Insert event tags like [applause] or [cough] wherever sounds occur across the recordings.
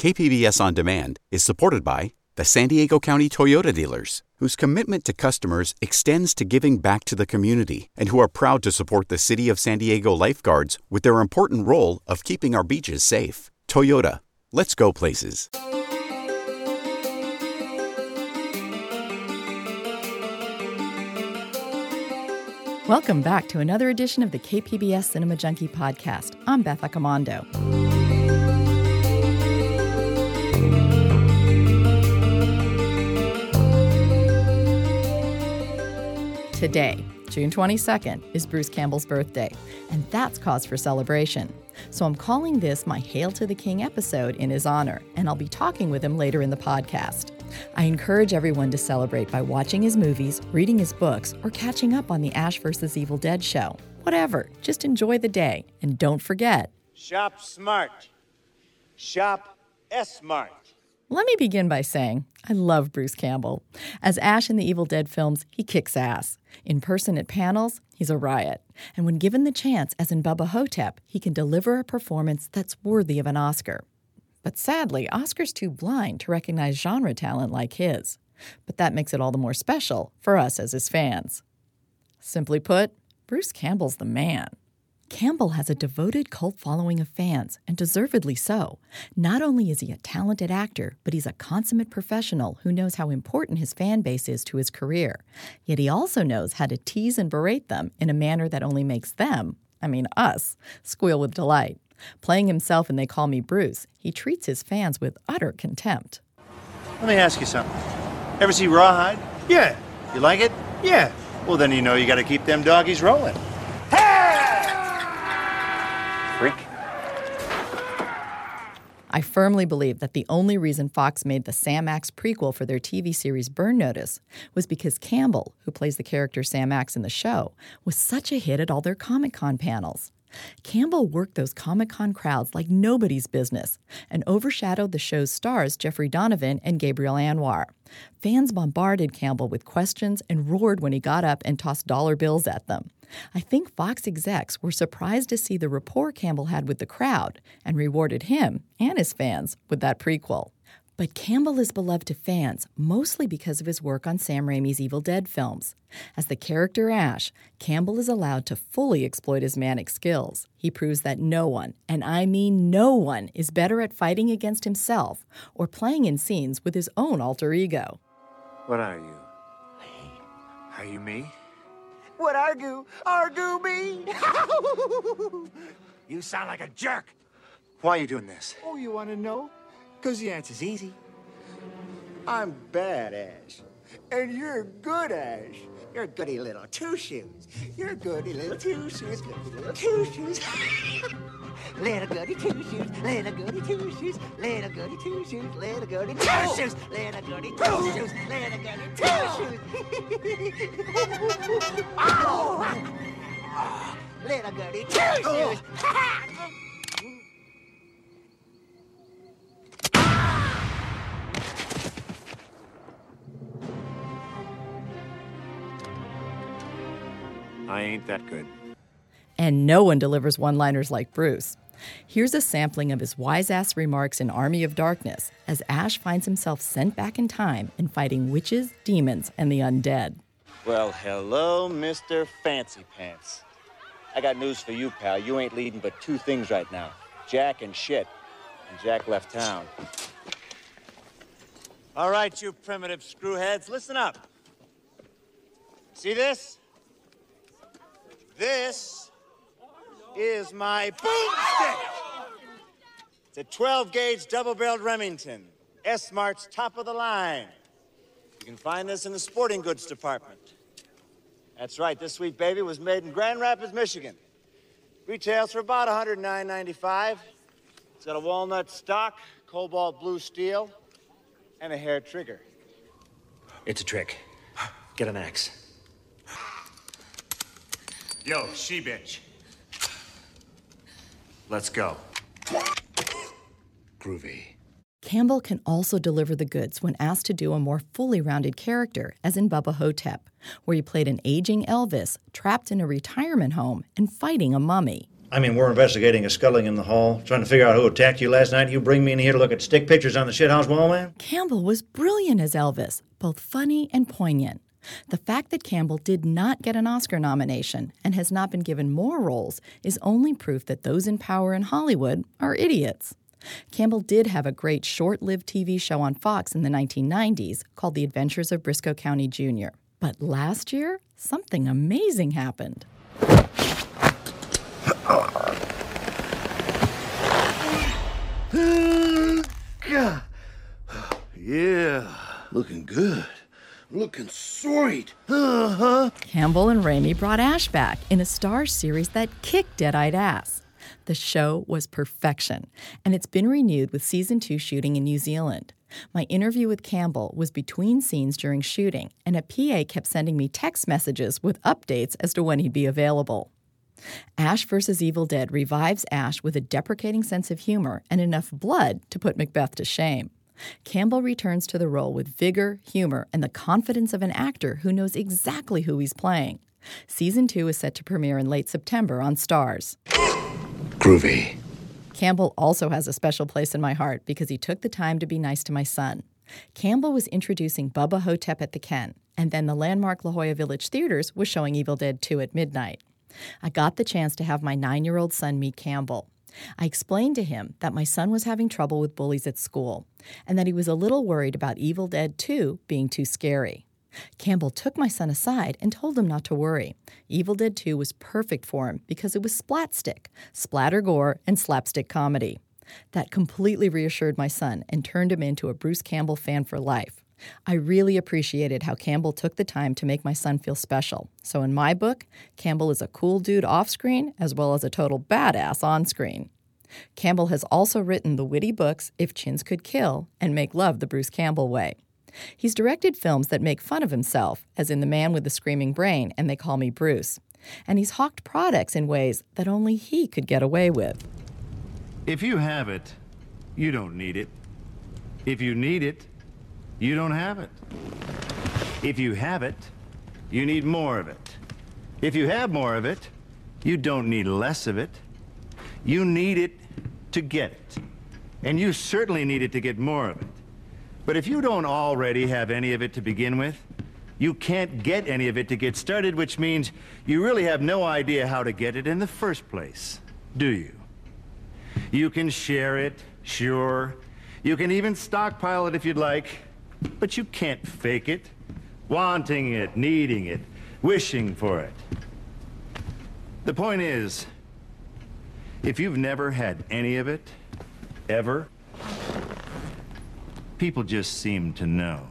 KPBS On Demand is supported by the San Diego County Toyota dealers, whose commitment to customers extends to giving back to the community and who are proud to support the City of San Diego lifeguards with their important role of keeping our beaches safe. Toyota, let's go places. Welcome back to another edition of the KPBS Cinema Junkie podcast. I'm Beth Accomando. Today, June 22nd, is Bruce Campbell's birthday, and that's cause for celebration. So I'm calling this my Hail to the King episode in his honor, and I'll be talking with him later in the podcast. I encourage everyone to celebrate by watching his movies, reading his books, or catching up on the Ash vs. Evil Dead show. Whatever, just enjoy the day, and don't forget Shop smart. Shop S-Mart. Let me begin by saying I love Bruce Campbell. As Ash in the Evil Dead films, he kicks ass. In person at panels, he's a riot. And when given the chance, as in Bubba Ho-Tep, he can deliver a performance that's worthy of an Oscar. But sadly, Oscar's too blind to recognize genre talent like his. But that makes it all the more special for us as his fans. Simply put, Bruce Campbell's the man. Campbell has a devoted cult following of fans, and deservedly so. Not only is he a talented actor, but he's a consummate professional who knows how important his fan base is to his career. Yet he also knows how to tease and berate them in a manner that only makes them, I mean us, squeal with delight. Playing himself in They Call Me Bruce, he treats his fans with utter contempt. Let me ask you something. Ever see Rawhide? Yeah, You like it? yeah. Well, then you know you got to keep them doggies rolling. I firmly believe that the only reason Fox made the Sam Axe prequel for their TV series Burn Notice was because Campbell, who plays the character Sam Axe in the show, was such a hit at all their Comic Con panels. Campbell worked those Comic Con crowds like nobody's business and overshadowed the show's stars Jeffrey Donovan and Gabrielle Anwar. Fans bombarded Campbell with questions and roared when he got up and tossed dollar bills at them. I think Fox execs were surprised to see the rapport Campbell had with the crowd and rewarded him and his fans with that prequel. But Campbell is beloved to fans mostly because of his work on Sam Raimi's Evil Dead films. As the character Ash, Campbell is allowed to fully exploit his manic skills. He proves that no one, and I mean no one, is better at fighting against himself or playing in scenes with his own alter ego. What are you? Are you me? What argue? Argue me? [laughs] You sound like a jerk. Why are you doing this? oh, you want to know? Because the answer's easy. I'm bad, Ash. And you're good, Ash. You're goody little two shoes. You're goody little two shoes, goody little two shoes. [laughs] little goody two shoes, little goody two shoes, little goody two shoes, little goody two shoes, little goody two shoes, little goody two shoes. Little goody two shoes. [laughs] [laughs] I ain't that good. And no one delivers one liners like Bruce. Here's a sampling of his wise ass remarks in Army of Darkness as Ash finds himself sent back in time and fighting witches, demons, and the undead. Well, hello, Mr. Fancy Pants. I got news for you, pal. You ain't leading but two things right now Jack and shit. And Jack left town. All right, you primitive screwheads, listen up. See this? This is my boomstick. It's a 12 gauge double barreled Remington. S-Mart's top of the line. You can find this in the sporting goods department. That's right, this sweet baby was made in Grand Rapids, Michigan. Retails for about $109.95. It's got a walnut stock, cobalt blue steel, and a hair trigger. It's a trick. Get an axe. Yo, she bitch. Let's go. Groovy. Campbell can also deliver the goods when asked to do a more fully rounded character, as in Bubba Ho-Tep, where he played an aging Elvis trapped in a retirement home and fighting a mummy. I mean, we're investigating a scuttling in the hall, trying to figure out who attacked you last night. You bring me in here to look at stick pictures on the shithouse wall, man? Campbell was brilliant as Elvis, both funny and poignant. The fact that Campbell did not get an Oscar nomination and has not been given more roles is only proof that those in power in Hollywood are idiots. Campbell did have a great short lived TV show on Fox in the 1990s called The Adventures of Brisco County Jr. But last year, something amazing happened. [gasps] God. Yeah, looking good. Looking sweet. Uh huh. Campbell and Raimi brought Ash back in a star series that kicked Deadite Ass. The show was perfection, and it's been renewed with season two shooting in New Zealand. My interview with Campbell was between scenes during shooting, and a PA kept sending me text messages with updates as to when he'd be available. Ash vs. Evil Dead revives Ash with a deprecating sense of humor and enough blood to put Macbeth to shame. Campbell returns to the role with vigor, humor, and the confidence of an actor who knows exactly who he's playing. Season 2 is set to premiere in late September on Starz. Groovy. Campbell also has a special place in my heart because he took the time to be nice to my son. Campbell was introducing Bubba Ho-Tep at the Ken, and then the landmark La Jolla Village Theaters was showing Evil Dead 2 at midnight. I got the chance to have my nine year old son meet Campbell. I explained to him that my son was having trouble with bullies at school and that he was a little worried about Evil Dead 2 being too scary. Campbell took my son aside and told him not to worry. Evil Dead 2 was perfect for him because it was splatstick, splatter gore, and slapstick comedy. That completely reassured my son and turned him into a Bruce Campbell fan for life. I really appreciated how Campbell took the time to make my son feel special. So, in my book, Campbell is a cool dude off screen as well as a total badass on screen. Campbell has also written the witty books If Chins Could Kill and Make Love the Bruce Campbell Way. He's directed films that make fun of himself, as in The Man with the Screaming Brain and They Call Me Bruce. And he's hawked products in ways that only he could get away with. If you have it, you don't need it. If you need it, you don't have it. If you have it, you need more of it. If you have more of it, you don't need less of it. You need it to get it. And you certainly need it to get more of it. But if you don't already have any of it to begin with, you can't get any of it to get started, which means you really have no idea how to get it in the first place, do you? You can share it, sure. You can even stockpile it if you'd like, but you can't fake it. Wanting it, needing it, wishing for it. The point is, if you've never had any of it, ever, people just seem to know.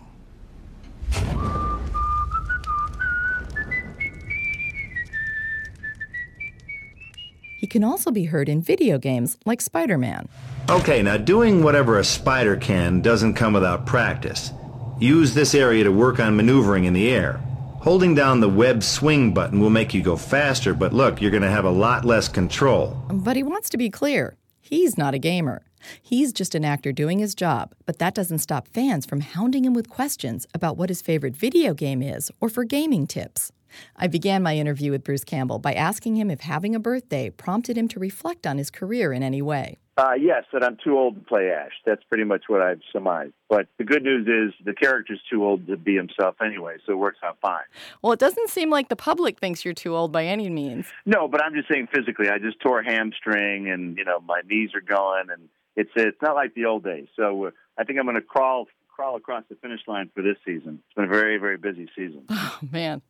He can also be heard in video games like Spider Man. Okay, now doing whatever a spider can doesn't come without practice. Use this area to work on maneuvering in the air. Holding down the web swing button will make you go faster, but look, you're going to have a lot less control. But he wants to be clear he's not a gamer. He's just an actor doing his job, but that doesn't stop fans from hounding him with questions about what his favorite video game is or for gaming tips. I began my interview with Bruce Campbell by asking him if having a birthday prompted him to reflect on his career in any way. Uh, yes, that I'm too old to play Ash. That's pretty much what I've surmised. But the good news is the character's too old to be himself anyway, so it works out fine. Well, it doesn't seem like the public thinks you're too old by any means. No, but I'm just saying physically. I just tore a hamstring, and you know my knees are going, and it's it's not like the old days. So uh, I think I'm going to crawl crawl across the finish line for this season. It's been a very very busy season. [laughs] Oh man.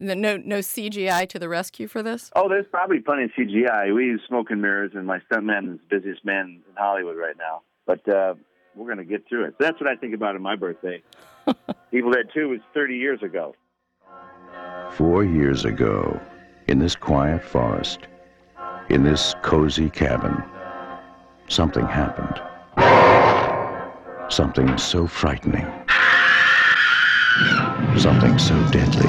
No, no CGI to the rescue for this. Oh, there's probably plenty of CGI. We use smoke and mirrors, and my stuntman is the busiest man in Hollywood right now. But uh, we're going to get through it. That's what I think about on my birthday. [laughs] Evil Dead 2 was 30 years ago. Four years ago, in this quiet forest, in this cozy cabin, something happened. Something so frightening. Something so deadly.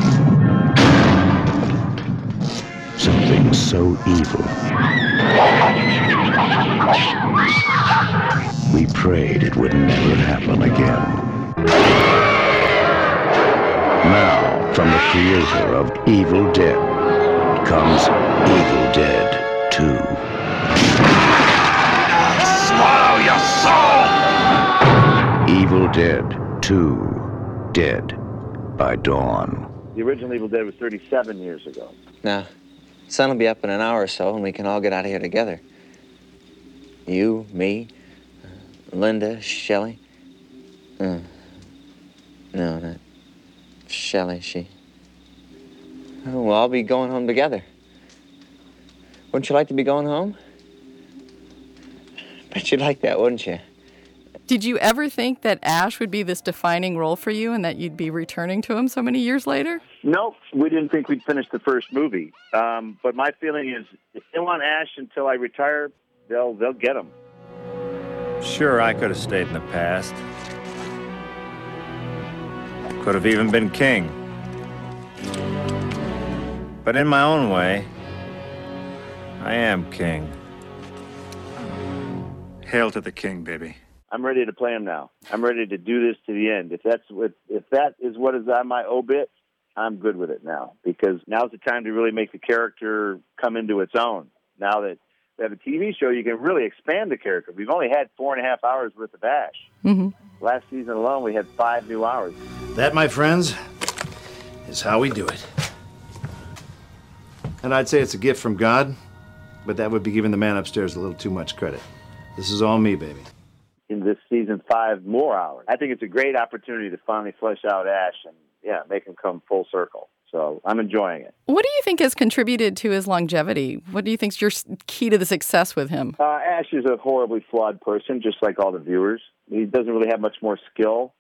Something so evil. We prayed it would never happen again. Now, from the creator of Evil Dead comes Evil Dead 2. Swallow your soul! Evil Dead 2. Dead by Dawn. The original Evil Dead was 37 years ago. Now, sun will be up in an hour or so, and we can all get out of here together. You, me, uh, Linda, Shelley. Uh, no, not Shelley. She. Oh, we'll all be going home together. Wouldn't you like to be going home? Bet you'd like that, wouldn't you? Did you ever think that Ash would be this defining role for you and that you'd be returning to him so many years later? Nope, we didn't think we'd finish the first movie. Um, but my feeling is, if they want Ash until I retire, they'll they'll get him. Sure, I could have stayed in the past. Could have even been king. But in my own way, I am king. Hail to the king, baby. I'm ready to play him now. I'm ready to do this to the end. If that's what, if that is what is on my obit, I'm good with it now because now's the time to really make the character come into its own. Now that we have a TV show, you can really expand the character. We've only had four and a half hours worth of Ash. Mm-hmm. Last season alone, we had five new hours. That, my friends, is how we do it. And I'd say it's a gift from God, but that would be giving the man upstairs a little too much credit. This is all me, baby. In this season, five more hours. I think it's a great opportunity to finally flesh out Ash and yeah, make him come full circle. So I'm enjoying it. What do you think has contributed to his longevity? What do you think's your key to the success with him? Uh, Ash is a horribly flawed person, just like all the viewers. He doesn't really have much more skill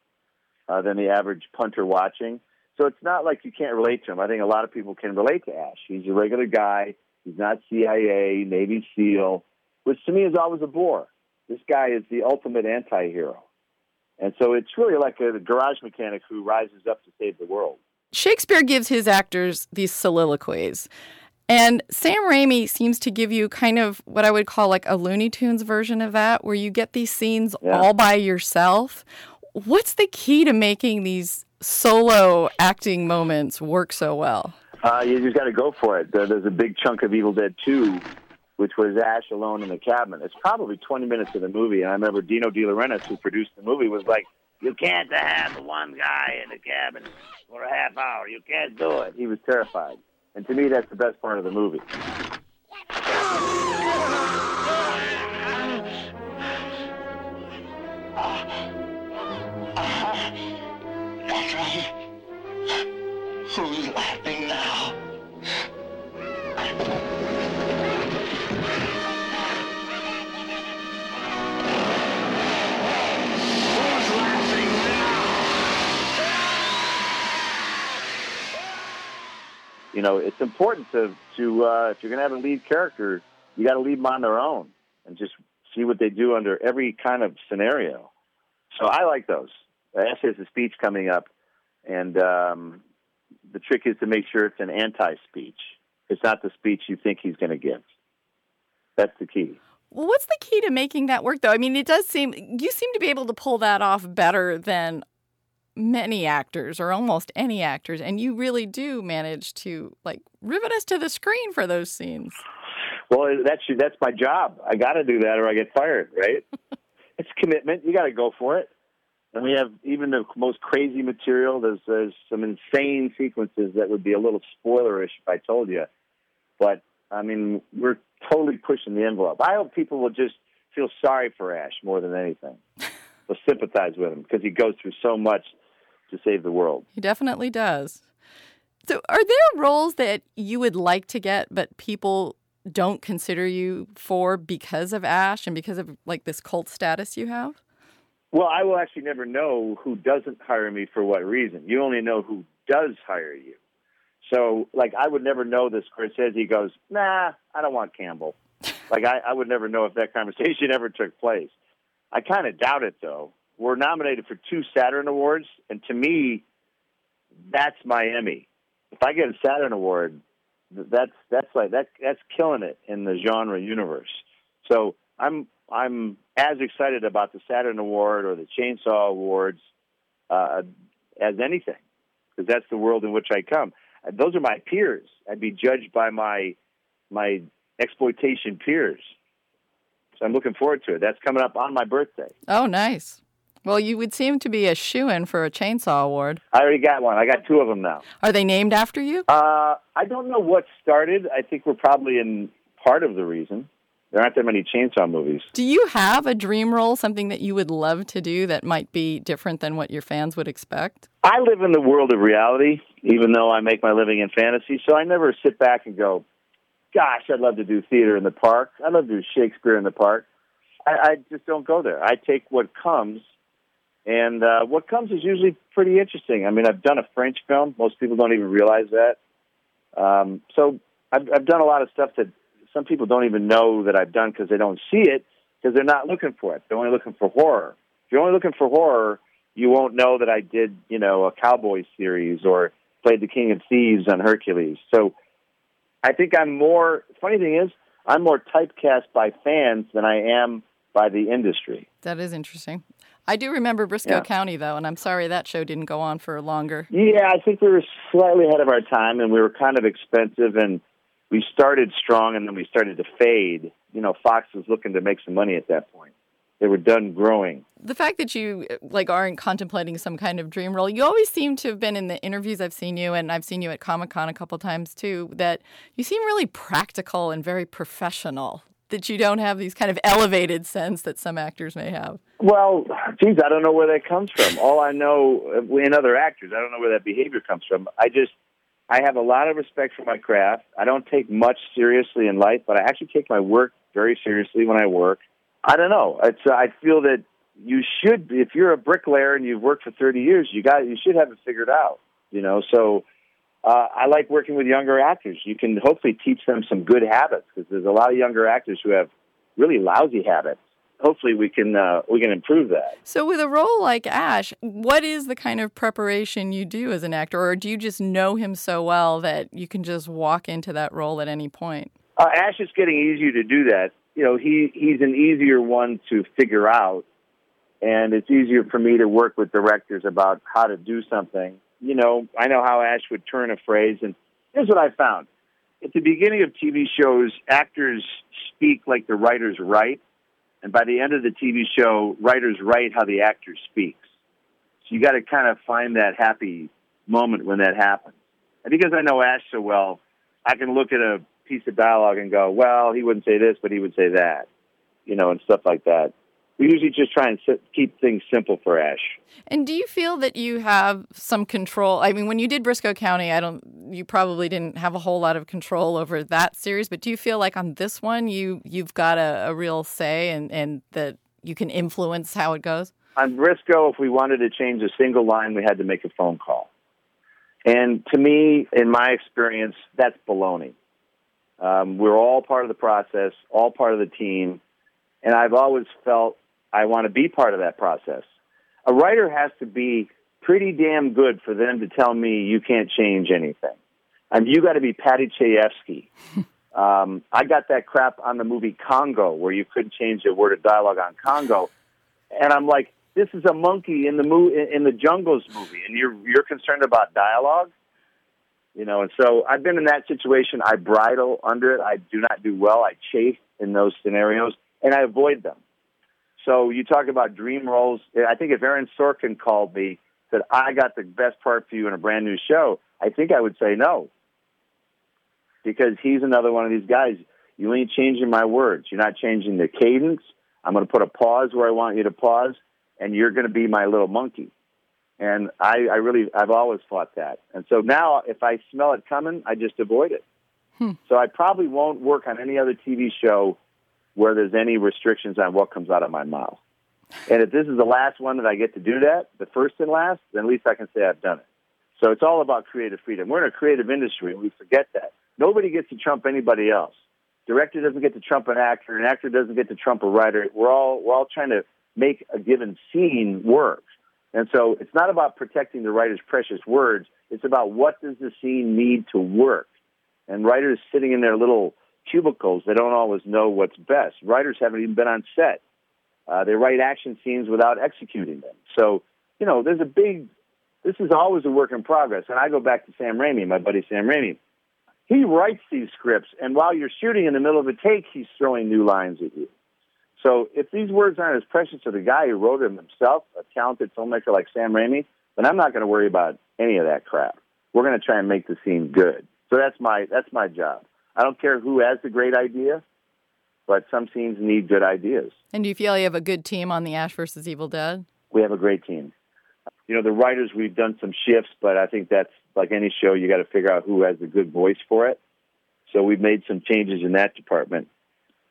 uh, than the average punter watching. So it's not like you can't relate to him. I think a lot of people can relate to Ash. He's a regular guy. He's not CIA, Navy SEAL, which to me is always a bore. This guy is the ultimate anti-hero. And so it's really like a garage mechanic who rises up to save the world. Shakespeare gives his actors these soliloquies. And Sam Raimi seems to give you kind of what I would call like a Looney Tunes version of that, where you get these scenes Yeah. all by yourself. What's the key to making these solo acting moments work so well? Uh, you just got to go for it. There's a big chunk of Evil Dead 2, which was Ash alone in the cabin. It's probably 20 minutes of the movie. And I remember Dino De Laurentiis, who produced the movie, was like, You can't have one guy in the cabin for a half hour. You can't do it. He was terrified. And to me, that's the best part of the movie. Right. Who's laughing You know, it's important to, to uh, if you're going to have a lead character, you got to leave them on their own and just see what they do under every kind of scenario. So I like those. Ash has a speech coming up, and um, the trick is to make sure it's an anti-speech. It's not the speech you think he's going to give. That's the key. Well, what's the key to making that work, though? I mean, it does seem you seem to be able to pull that off better than many actors or almost any actors, and you really do manage to like rivet us to the screen for those scenes. Well, that's that's my job. I got to do that, or I get fired. Right? [laughs] it's commitment. You got to go for it. And we have even the most crazy material. There's there's some insane sequences that would be a little spoilerish if I told you. But I mean, we're totally pushing the envelope. I hope people will just feel sorry for Ash more than anything. [laughs] They'll sympathize with him because he goes through so much to save the world. He definitely does. So, are there roles that you would like to get, but people don't consider you for because of Ash and because of like this cult status you have? Well, I will actually never know who doesn't hire me for what reason. You only know who does hire you. So, like, I would never know this. Scorsese goes, nah, I don't want Campbell. [laughs] like, I, I would never know if that conversation [laughs] ever took place. I kind of doubt it, though. We're nominated for two Saturn Awards, and to me, that's my Emmy. If I get a Saturn Award, that's that's like that that's killing it in the genre universe. So I'm I'm as excited about the Saturn Award or the Chainsaw Awards uh, as anything, because that's the world in which I come. Those are my peers. I'd be judged by my my exploitation peers. So I'm looking forward to it. That's coming up on my birthday. Oh, nice. Well, you would seem to be a shoe in for a chainsaw award. I already got one. I got two of them now. Are they named after you? Uh, I don't know what started. I think we're probably in part of the reason. There aren't that many chainsaw movies. Do you have a dream role, something that you would love to do that might be different than what your fans would expect? I live in the world of reality, even though I make my living in fantasy. So I never sit back and go, "Gosh, I'd love to do theater in the park. I'd love to do Shakespeare in the park." I, I just don't go there. I take what comes, and uh, what comes is usually pretty interesting. I mean, I've done a French film. Most people don't even realize that. Um, so I've, I've done a lot of stuff that some people don't even know that I've done because they don't see it because they're not looking for it. They're only looking for horror. If you're only looking for horror, you won't know that I did, you know, a cowboy series or played the King of Thieves on Hercules. So I think I'm more. Funny thing is, I'm more typecast by fans than I am by the industry. That is interesting. I do remember Brisco Yeah. County, though, and I'm sorry that show didn't go on for longer. Yeah, I think we were slightly ahead of our time, and we were kind of expensive, and we started strong, and then we started to fade. You know, Fox was looking to make some money at that point. They were done growing. The fact that you like aren't contemplating some kind of dream role, you always seem to have been in the interviews I've seen you, and I've seen you at Comic Con a couple times too. That you seem really practical and very professional. That you don't have these kind of elevated sense that some actors may have. Well, geez, I don't know where that comes from. All I know uh, in other actors, I don't know where that behavior comes from. I just, I have a lot of respect for my craft. I don't take much seriously in life, but I actually take my work very seriously when I work. I don't know. It's, uh, I feel that you should, if you're a bricklayer and you've worked for 30 years, you got, you should have it figured out. You know, so uh, I like working with younger actors. You can hopefully teach them some good habits because there's a lot of younger actors who have really lousy habits. Hopefully, we can uh, we can improve that. So, with a role like Ash, what is the kind of preparation you do as an actor, or do you just know him so well that you can just walk into that role at any point? Uh, Ash is getting easier to do that. You know, he he's an easier one to figure out, and it's easier for me to work with directors about how to do something. You know, I know how Ash would turn a phrase, and here's what I found: at the beginning of TV shows, actors speak like the writers write, and by the end of the TV show, writers write how the actor speaks. So you got to kind of find that happy moment when that happens. And because I know Ash so well, I can look at a piece of dialogue and go, well, he wouldn't say this, but he would say that, you know, and stuff like that. We usually just try and si- keep things simple for Ash. And do you feel that you have some control? I mean, when you did Brisco County, I don't. You probably didn't have a whole lot of control over that series, but do you feel like on this one, you you've got a, a real say and and that you can influence how it goes? On Brisco, if we wanted to change a single line, we had to make a phone call. And to me, in my experience, that's baloney. Um, we're all part of the process, all part of the team, and I've always felt I want to be part of that process. A writer has to be pretty damn good for them to tell me you can't change anything. And you got to be Paddy Chayefsky. [laughs] um, I got that crap on the movie Congo, where you couldn't change a word of dialogue on Congo, and I'm like, this is a monkey in the mo- in the jungles movie, and you're you're concerned about dialogue, you know. And so I've been in that situation. I bridle under it. I do not do well. I chafe in those scenarios, and I avoid them. So you talk about dream roles. I think if Aaron Sorkin called me, said I got the best part for you in a brand new show, I think I would say no, because he's another one of these guys. You ain't changing my words. You're not changing the cadence. I'm going to put a pause where I want you to pause, and you're going to be my little monkey. And I, I really, I've always fought that. And so now, if I smell it coming, I just avoid it. Hmm. So I probably won't work on any other TV show where there's any restrictions on what comes out of my mouth. And if this is the last one that I get to do that, the first and last, then at least I can say I've done it. So it's all about creative freedom. We're in a creative industry, and we forget that. Nobody gets to trump anybody else. Director doesn't get to trump an actor. An actor doesn't get to trump a writer. We're all we're all trying to make a given scene work. And so it's not about protecting the writer's precious words. It's about what does the scene need to work. And writers sitting in their little cubicles, they don't always know what's best. Writers haven't even been on set. Uh, they write action scenes without executing them. So, you know, there's a big, this is always a work in progress. And I go back to Sam Raimi, my buddy Sam Raimi. he writes these scripts, and while you're shooting in the middle of a take, he's throwing new lines at you. So if these words aren't as precious to the guy who wrote them himself, a talented filmmaker like Sam Raimi, then I'm not going to worry about any of that crap. We're going to try and make the scene good. So that's my that's my job. I don't care who has the great idea, but some scenes need good ideas. And do you feel you have a good team on the Ash versus Evil Dead? We have a great team. You know, the writers we've done some shifts, but I think that's like any show. You got to figure out who has the good voice for it. So we've made some changes in that department.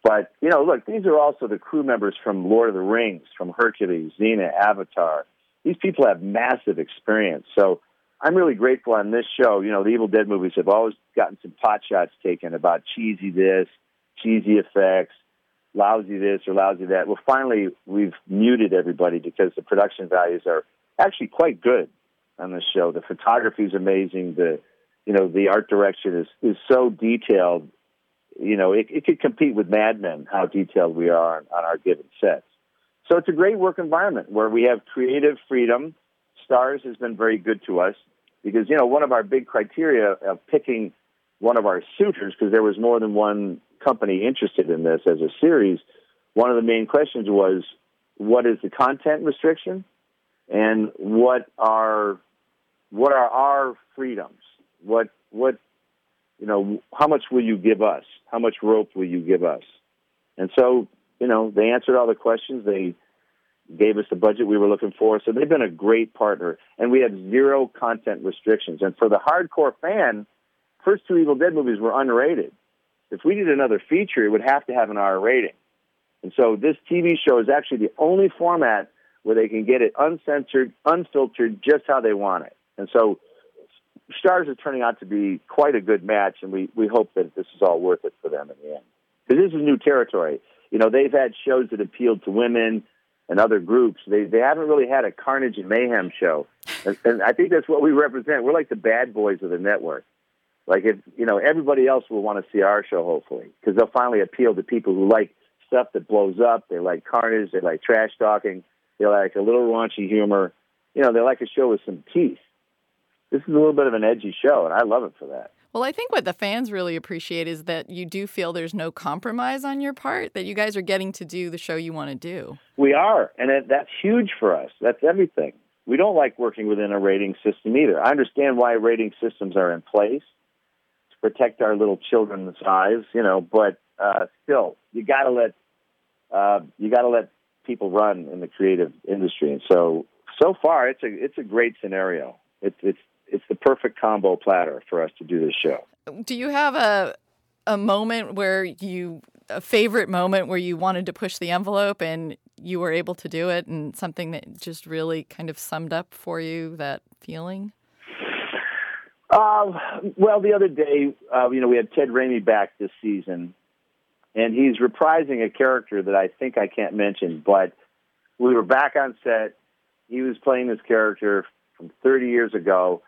But you know, look, these are also the crew members from Lord of the Rings, from Hercules, Xena, Avatar. These people have massive experience. So I'm really grateful on this show. You know, the Evil Dead movies have always gotten some pot shots taken about cheesy this, cheesy effects, lousy this or lousy that. Well, finally, we've muted everybody because the production values are actually quite good on this show. The photography is amazing. The you know the art direction is is so detailed. You know, it, it could compete with Mad Men how detailed we are on, on our given sets. So it's a great work environment where we have creative freedom. Starz has been very good to us because you know one of our big criteria of picking one of our suitors because there was more than one company interested in this as a series. One of the main questions was, what is the content restriction, and what are what are our freedoms? What what you know? How much will you give us? How much rope will you give us? And so you know they answered all the questions. They gave us the budget we were looking for. So they've been a great partner, and we have zero content restrictions. And for the hardcore fan, first two Evil Dead movies were unrated. If we did another feature, it would have to have an R rating. And so this TV show is actually the only format where they can get it uncensored, unfiltered, just how they want it. And so Starz is turning out to be quite a good match, and we, we hope that this is all worth it for them in the end. Because this is new territory. You know, they've had shows that appealed to women and other groups. They they haven't really had a carnage and mayhem show, and, and I think that's what we represent. We're like the bad boys of the network. Like if you know everybody else will want to see our show, hopefully, because they'll finally appeal to people who like stuff that blows up. They like carnage. They like trash talking. They like a little raunchy humor. You know, they like a show with some teeth. This is a little bit of an edgy show, and I love it for that. Well, I think what the fans really appreciate is that you do feel there's no compromise on your part, that you guys are getting to do the show you want to do. We are, and that's huge for us. That's everything. We don't like working within a rating system either. I understand why rating systems are in place to protect our little children's eyes, you know, but uh, still, you got to let uh, you got to let people run in the creative industry. And so, so far, it's a it's a great scenario. It's it's it's the perfect combo platter for us to do this show. Do you have a a moment where you a favorite moment where you wanted to push the envelope and you were able to do it and something that just really kind of summed up for you that feeling? Uh, well, the other day, uh, you know, we had Ted Raimi back this season, and he's reprising a character that I think I can't mention, but we were back on set. He was playing this character from 30 years ago,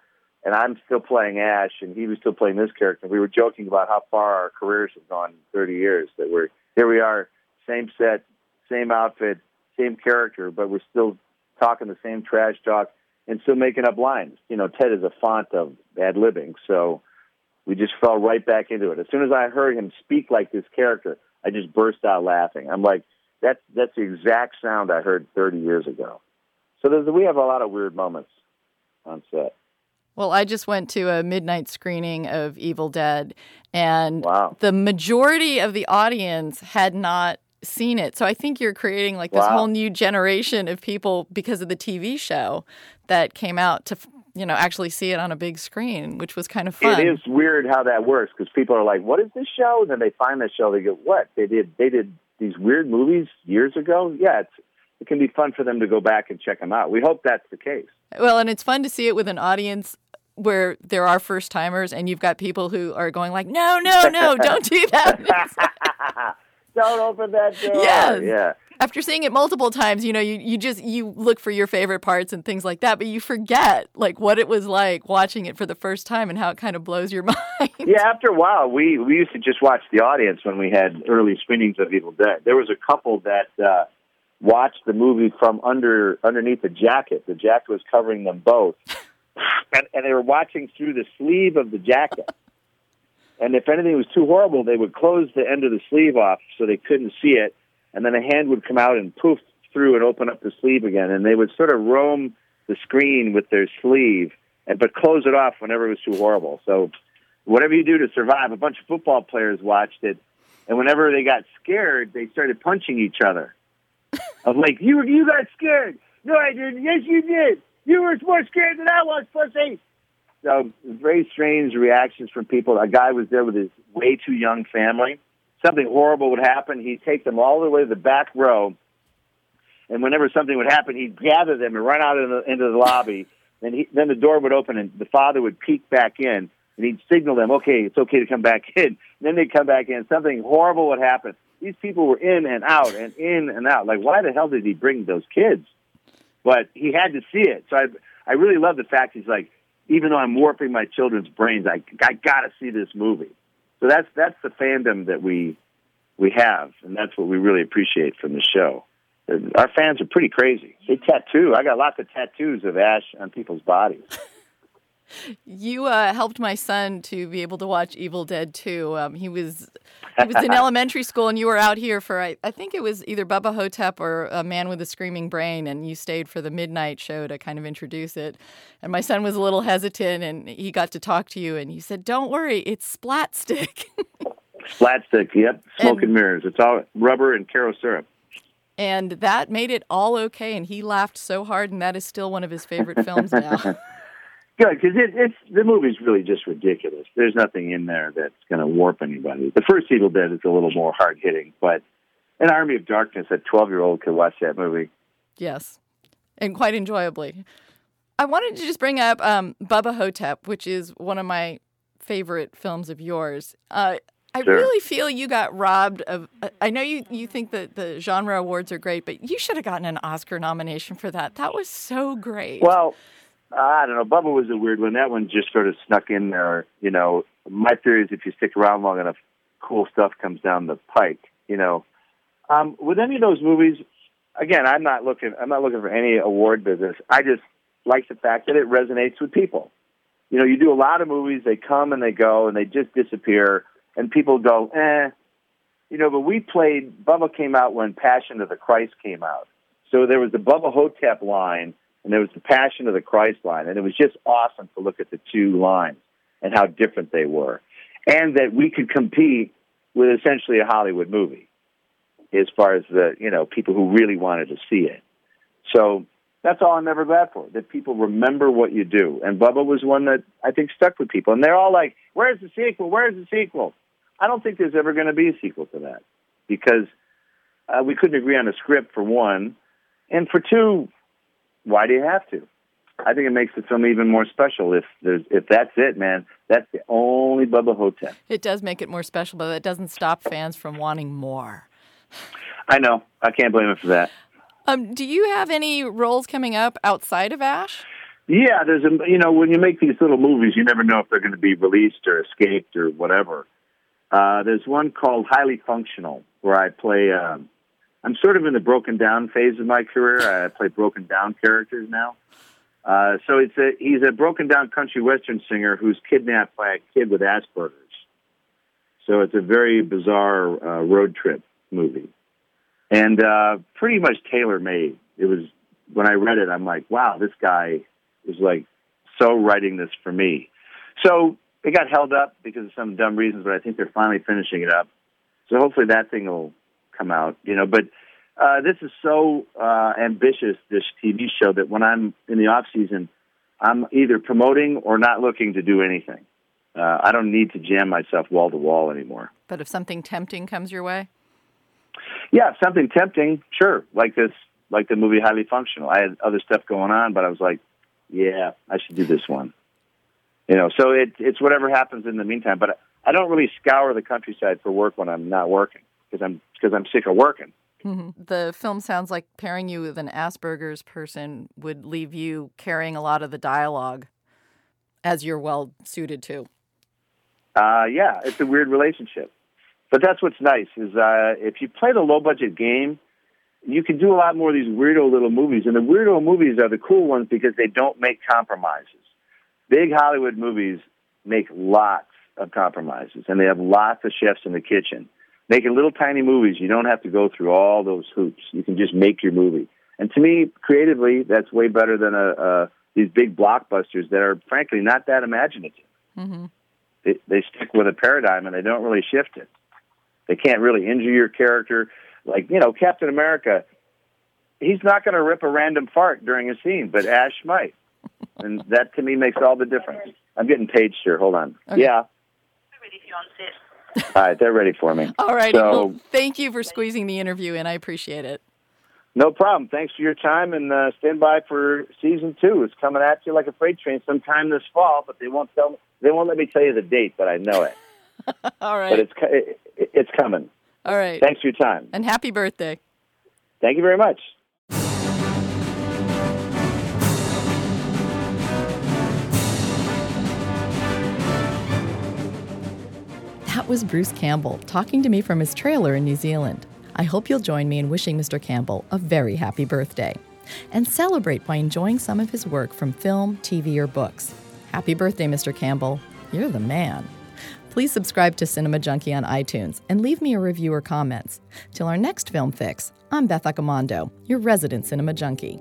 and I'm still playing Ash, and he was still playing this character. We were joking about how far our careers have gone in 30 years. That we're here, we are, same set, same outfit, same character, but we're still talking the same trash talk and still making up lines. You know, Ted is a font of ad libbing, so we just fell right back into it. As soon as I heard him speak like this character, I just burst out laughing. I'm like, that's that's the exact sound I heard 30 years ago. So we have a lot of weird moments on set. Well, I just went to a midnight screening of Evil Dead, and wow. the majority of the audience had not seen it. So I think you're creating like this Wow. whole new generation of people because of the TV show that came out to, you know, actually see it on a big screen, which was kind of fun. It is weird how that works because people are like, "What is this show?" And then they find the show. They go, "What? They did? They did these weird movies years ago?" Yeah, it's, it can be fun for them to go back and check them out. We hope that's the case. Well, and it's fun to see it with an audience where there are first timers and you've got people who are going like, "No, no, no, [laughs] don't do that." [laughs] Don't open that door. Yes. Yeah. After seeing it multiple times, you know, you, you just you look for your favorite parts and things like that, but you forget like what it was like watching it for the first time and how it kind of blows your [laughs] mind. Yeah, after a while, we we used to just watch the audience when we had early screenings of Evil Dead. There was a couple that uh, watched the movie from under underneath the jacket. The jacket was covering them both, [laughs] and, and they were watching through the sleeve of the jacket. And if anything was too horrible, they would close the end of the sleeve off so they couldn't see it, and then a hand would come out and poof through and open up the sleeve again, and they would sort of roam the screen with their sleeve, and but close it off whenever it was too horrible. So, whatever you do to survive, a bunch of football players watched it, and whenever they got scared, they started punching each other. Of like, you you got scared. No, I didn't. Yes, you did. You were more scared than I was, pussy. So very strange reactions from people. A guy was there with his way too young family. Something horrible would happen. He'd take them all the way to the back row, and whenever something would happen, he'd gather them and run out into the, into the lobby. And he, then the door would open, and the father would peek back in, and he'd signal them, "Okay, it's okay to come back in." And [laughs] then they'd come back in. Something horrible would happen. These people were in and out and in and out. Like, why the hell did he bring those kids? But he had to see it. So I, I really love the fact he's like, even though I'm warping my children's brains, I, I got to see this movie. So that's that's the fandom that we we have, and that's what we really appreciate from the show. Our fans are pretty crazy. They tattoo. I got lots of tattoos of Ash on people's bodies. [laughs] You uh, helped my son to be able to watch Evil Dead 2. Um, he was he was in [laughs] elementary school, and you were out here for I, I think it was either Bubba Ho-Tep or A Man with a Screaming Brain, and you stayed for the midnight show to kind of introduce it. And my son was a little hesitant, and he got to talk to you, and you said, "Don't worry, it's splat stick." [laughs] Splat stick. Yep. Smoke and, and mirrors. It's all rubber and Karo syrup and that made it all okay. And he laughed so hard, and that is still one of his favorite films now. [laughs] Good, because it, it's the movie's really just ridiculous. There's nothing in there that's going to warp anybody. The first Evil Dead is a little more hard hitting, but an Army of Darkness, a 12 year old could watch that movie. Yes, and quite enjoyably. I wanted to just bring up um, Bubba Ho-Tep, which is one of my favorite films of yours. Uh, I sure. really feel you got robbed of. Uh, I know you, you think that the genre awards are great, but you should have gotten an Oscar nomination for that. That was so great. Well, I don't know. Bubba was a weird one. That one just sort of snuck in there. You know, my theory is if you stick around long enough, cool stuff comes down the pike. You know, um, with any of those movies, again, I'm not looking. I'm not looking for any award business. I just like the fact that it resonates with people. You know, you do a lot of movies. They come and they go, and they just disappear and people go, eh. You know, but we played, Bubba came out when Passion of the Christ came out. So there was the Bubba Ho-Tep line, and there was the Passion of the Christ line, and it was just awesome to look at the two lines and how different they were. And that we could compete with essentially a Hollywood movie as far as the, you know, people who really wanted to see it. So that's all I'm ever glad for, that people remember what you do. And Bubba was one that I think stuck with people. And they're all like, where's the sequel? Where's the sequel? I don't think there's ever going to be a sequel to that because uh, we couldn't agree on a script for one, and for two, why do you have to? I think it makes the film even more special if there's if that's it, man. That's the only Bubba Ho-Tep. It does make it more special, but it doesn't stop fans from wanting more. I know. I can't blame him for that. Um, do you have any roles coming up outside of Ash? Yeah, there's a you know when you make these little movies, you never know if they're going to be released or escaped or whatever. Uh, there's one called Highly Functional, where I play. Um, I'm sort of in the broken down phase of my career. I play broken down characters now. Uh, so it's a he's a broken down country western singer who's kidnapped by a kid with Asperger's. So it's a very bizarre uh, road trip movie, and uh, pretty much tailor made. It was when I read it, I'm like, wow, this guy is like so writing this for me. So it got held up because of some dumb reasons, but I think they're finally finishing it up. So hopefully that thing will come out, you know. But uh, this is so uh, ambitious, this TV show, that when I'm in the off season, I'm either promoting or not looking to do anything. Uh, I don't need to jam myself wall to wall anymore. But if something tempting comes your way, yeah, something tempting, sure, like this, like the movie Highly Functional. I had other stuff going on, but I was like, yeah, I should do this one. You know, so it, it's whatever happens in the meantime. But I don't really scour the countryside for work when I'm not working because I'm because I'm sick of working. Mm-hmm. The film sounds like pairing you with an Asperger's person would leave you carrying a lot of the dialogue, as you're well suited to. Uh, yeah, it's a weird relationship, but that's what's nice is uh, if you play the low budget game, you can do a lot more of these weirdo little movies, and the weirdo movies are the cool ones because they don't make compromises big Hollywood movies make lots of compromises, and they have lots of chefs in the kitchen making little tiny movies. You don't have to go through all those hoops. You can just make your movie. And to me, creatively, that's way better than a, a these big blockbusters that are frankly not that imaginative. Mm-hmm. They, they stick with a paradigm and they don't really shift it. They can't really injure your character. Like you know, Captain America, he's not going to rip a random fart during a scene, but Ash might, [laughs] and that to me makes all the difference. I'm getting paged here. Hold on. Okay. Yeah. [laughs] All right, they're ready for me. All right. So, well, thank you for squeezing the interview in. I appreciate it. no problem. Thanks for your time, and uh, stand by for season two. It's coming at you like a freight train sometime this fall, but they won't tell me. They won't let me tell you the date, but I know it. [laughs] All right. But it's it, it- it's coming. All right. Thanks for your time. And happy birthday. Thank you very much. Was Bruce Campbell talking to me from his trailer in New Zealand. I hope you'll join me in wishing Mr. Campbell a very happy birthday and celebrate by enjoying some of his work from film, TV, or books. Happy birthday, Mr. Campbell. You're the man. Please subscribe to Cinema Junkie on iTunes and leave me a review or comments. Till our next film fix, I'm Beth Accomando, your resident cinema junkie.